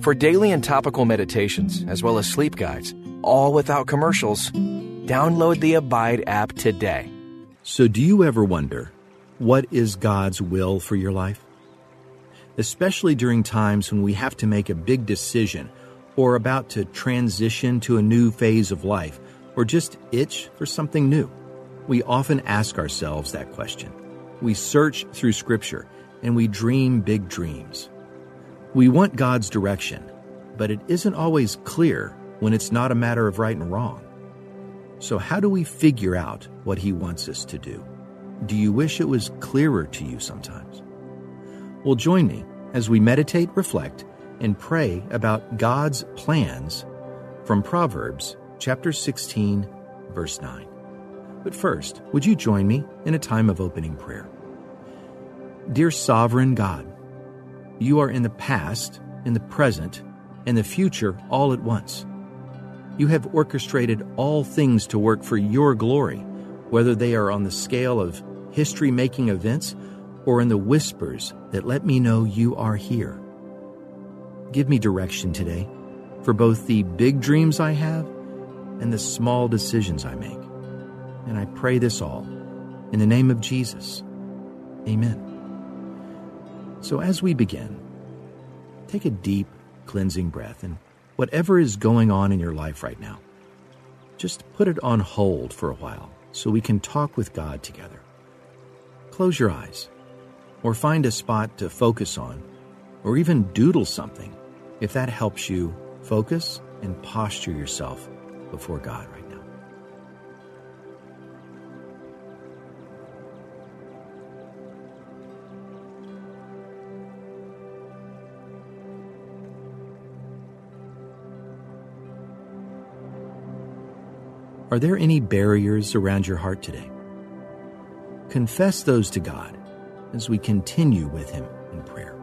For daily and topical meditations, as well as sleep guides, all without commercials, download the Abide app today. So, do you ever wonder, what is God's will for your life? Especially during times when we have to make a big decision or about to transition to a new phase of life or just itch for something new. We often ask ourselves that question. We search through Scripture and we dream big dreams. We want God's direction, but it isn't always clear when it's not a matter of right and wrong. So, how do we figure out what He wants us to do? Do you wish it was clearer to you sometimes? Well, join me as we meditate, reflect, and pray about God's plans from Proverbs chapter 16, verse 9. But first, would you join me in a time of opening prayer? Dear sovereign God, you are in the past, in the present, and the future all at once. You have orchestrated all things to work for your glory, whether they are on the scale of history making events or in the whispers that let me know you are here. Give me direction today for both the big dreams I have and the small decisions I make. And I pray this all in the name of Jesus. Amen. So as we begin, take a deep, cleansing breath and whatever is going on in your life right now, just put it on hold for a while so we can talk with God together. Close your eyes or find a spot to focus on or even doodle something if that helps you focus and posture yourself before God right now. Are there any barriers around your heart today? Confess those to God as we continue with Him in prayer.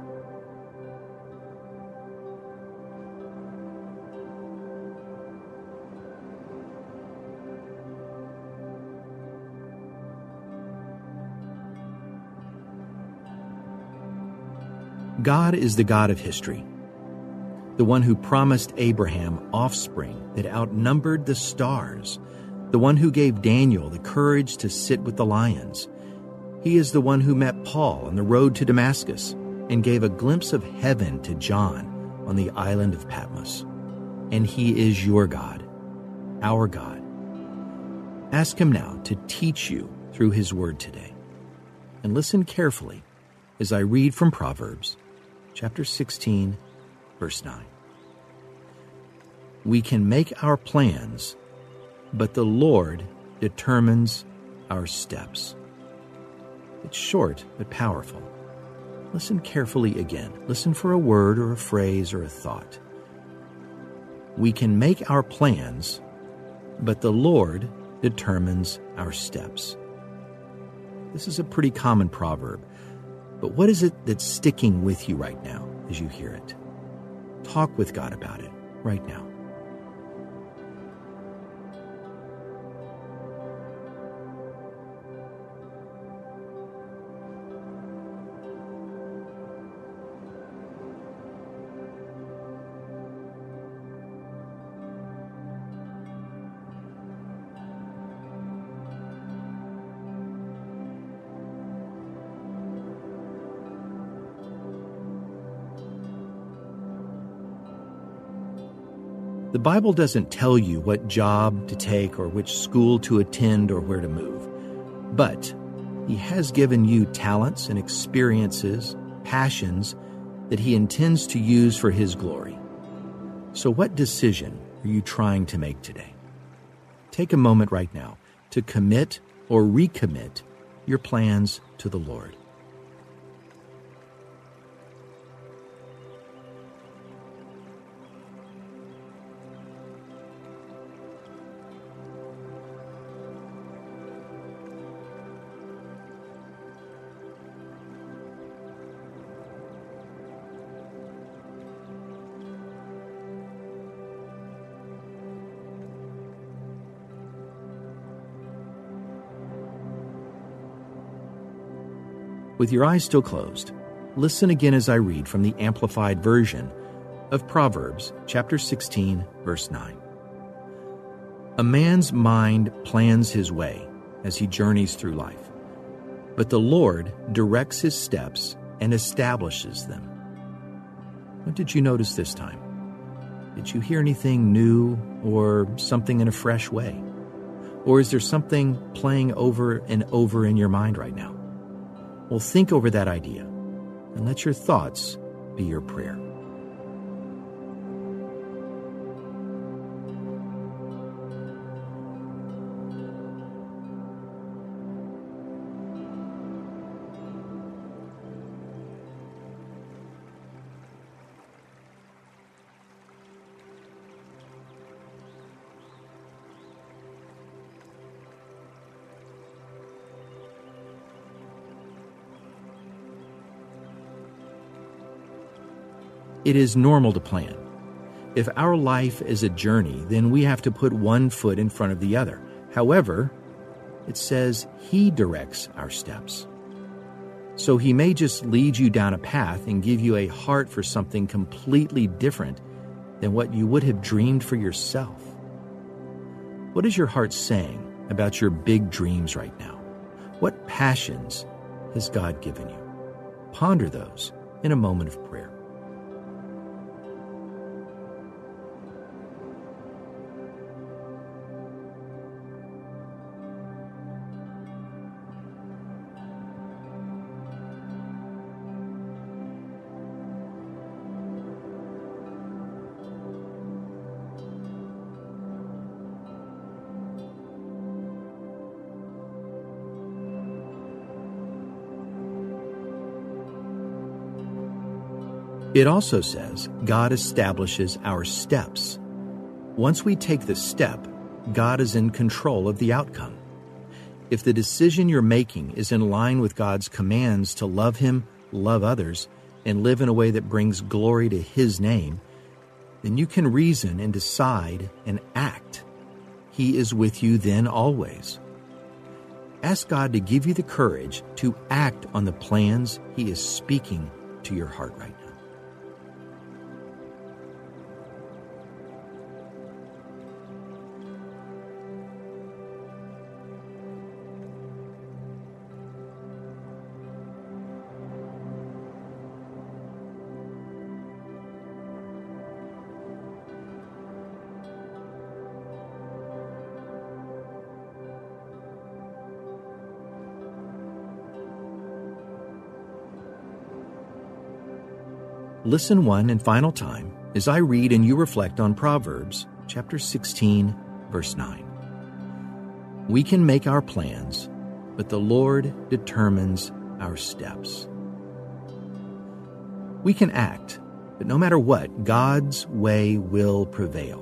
God is the God of history, the one who promised Abraham offspring that outnumbered the stars, the one who gave Daniel the courage to sit with the lions. He is the one who met Paul on the road to Damascus and gave a glimpse of heaven to John on the island of Patmos. And he is your God, our God. Ask him now to teach you through his word today. And listen carefully as I read from Proverbs chapter 16, verse 9. We can make our plans, but the Lord determines our steps. It's short but powerful. Listen carefully again. Listen for a word or a phrase or a thought. We can make our plans, but the Lord determines our steps. This is a pretty common proverb, but what is it that's sticking with you right now as you hear it? Talk with God about it right now. The Bible doesn't tell you what job to take or which school to attend or where to move. But He has given you talents and experiences, passions that He intends to use for His glory. So, what decision are you trying to make today? Take a moment right now to commit or recommit your plans to the Lord. With your eyes still closed, listen again as I read from the Amplified Version of Proverbs, chapter 16, verse 9. A man's mind plans his way as he journeys through life, but the Lord directs his steps and establishes them. What did you notice this time? Did you hear anything new or something in a fresh way? Or is there something playing over and over in your mind right now? Well, think over that idea and let your thoughts be your prayer. It is normal to plan. If our life is a journey, then we have to put one foot in front of the other. However, it says He directs our steps. So He may just lead you down a path and give you a heart for something completely different than what you would have dreamed for yourself. What is your heart saying about your big dreams right now? What passions has God given you? Ponder those in a moment of prayer. It also says God establishes our steps. Once we take the step, God is in control of the outcome. If the decision you're making is in line with God's commands to love Him, love others, and live in a way that brings glory to His name, then you can reason and decide and act. He is with you then always. Ask God to give you the courage to act on the plans He is speaking to your heart right Listen one and final time as I read and you reflect on Proverbs chapter 16, verse 9. We can make our plans, but the Lord determines our steps. We can act, but no matter what, God's way will prevail.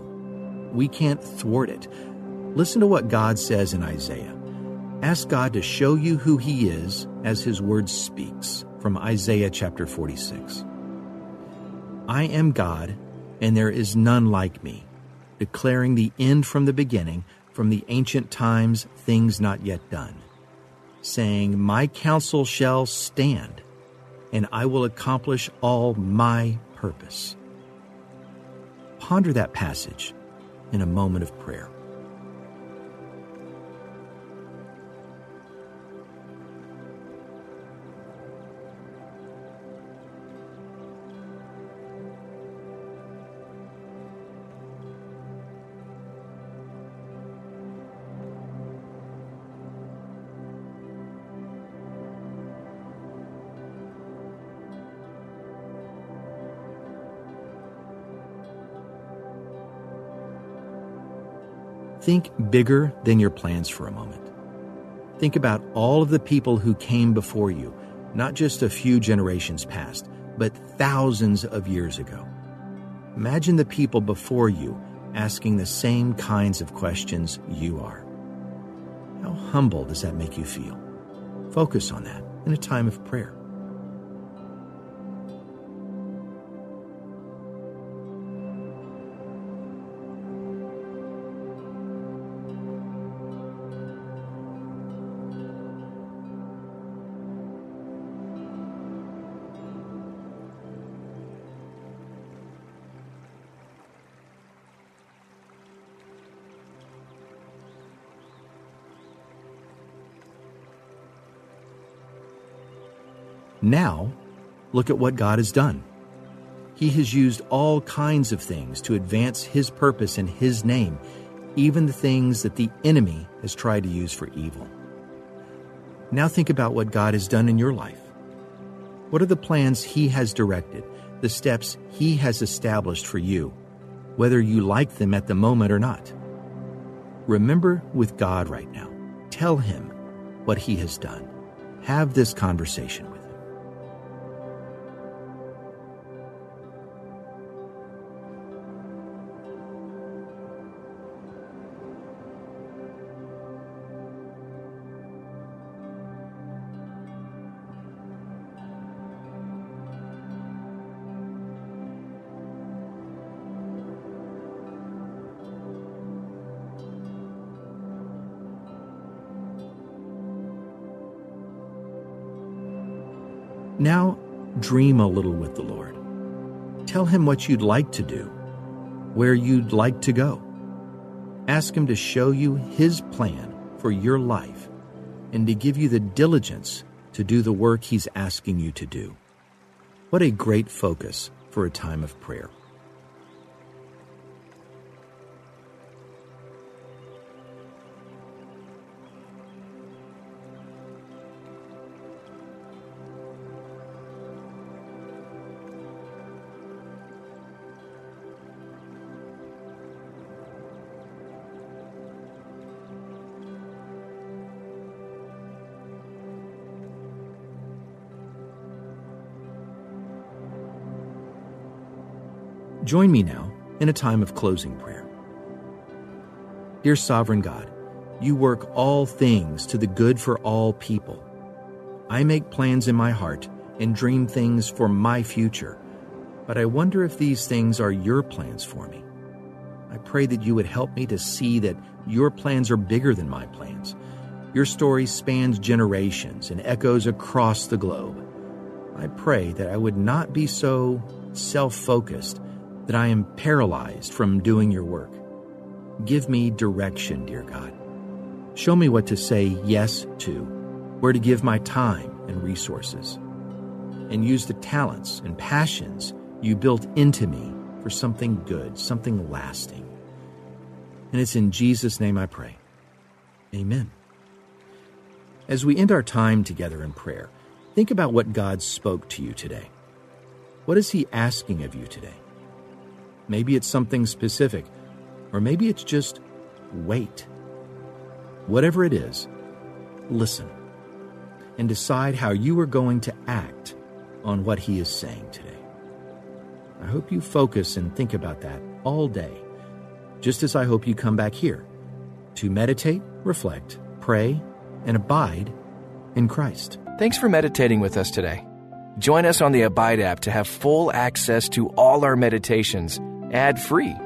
We can't thwart it. Listen to what God says in Isaiah. Ask God to show you who He is as His word speaks from Isaiah chapter 46. I am God, and there is none like me, declaring the end from the beginning, from the ancient times, things not yet done, saying, My counsel shall stand, and I will accomplish all my purpose. Ponder that passage in a moment of prayer. Think bigger than your plans for a moment. Think about all of the people who came before you, not just a few generations past, but thousands of years ago. Imagine the people before you asking the same kinds of questions you are. How humble does that make you feel? Focus on that in a time of prayer. Now, look at what God has done. He has used all kinds of things to advance His purpose in His name, even the things that the enemy has tried to use for evil. Now think about what God has done in your life. What are the plans He has directed, the steps He has established for you, whether you like them at the moment or not? Remember with God right now. Tell Him what He has done. Have this conversation with Now, dream a little with the Lord. Tell Him what you'd like to do, where you'd like to go. Ask Him to show you His plan for your life and to give you the diligence to do the work He's asking you to do. What a great focus for a time of prayer. Join me now in a time of closing prayer. Dear Sovereign God, you work all things to the good for all people. I make plans in my heart and dream things for my future, but I wonder if these things are your plans for me. I pray that you would help me to see that your plans are bigger than my plans. Your story spans generations and echoes across the globe. I pray that I would not be so self focused that I am paralyzed from doing your work. Give me direction, dear God. Show me what to say yes to, where to give my time and resources, and use the talents and passions you built into me for something good, something lasting. And it's in Jesus' name I pray. Amen. As we end our time together in prayer, think about what God spoke to you today. What is He asking of you today? Maybe it's something specific, or maybe it's just wait. Whatever it is, listen and decide how you are going to act on what He is saying today. I hope you focus and think about that all day, just as I hope you come back here to meditate, reflect, pray, and abide in Christ. Thanks for meditating with us today. Join us on the Abide app to have full access to all our meditations ad free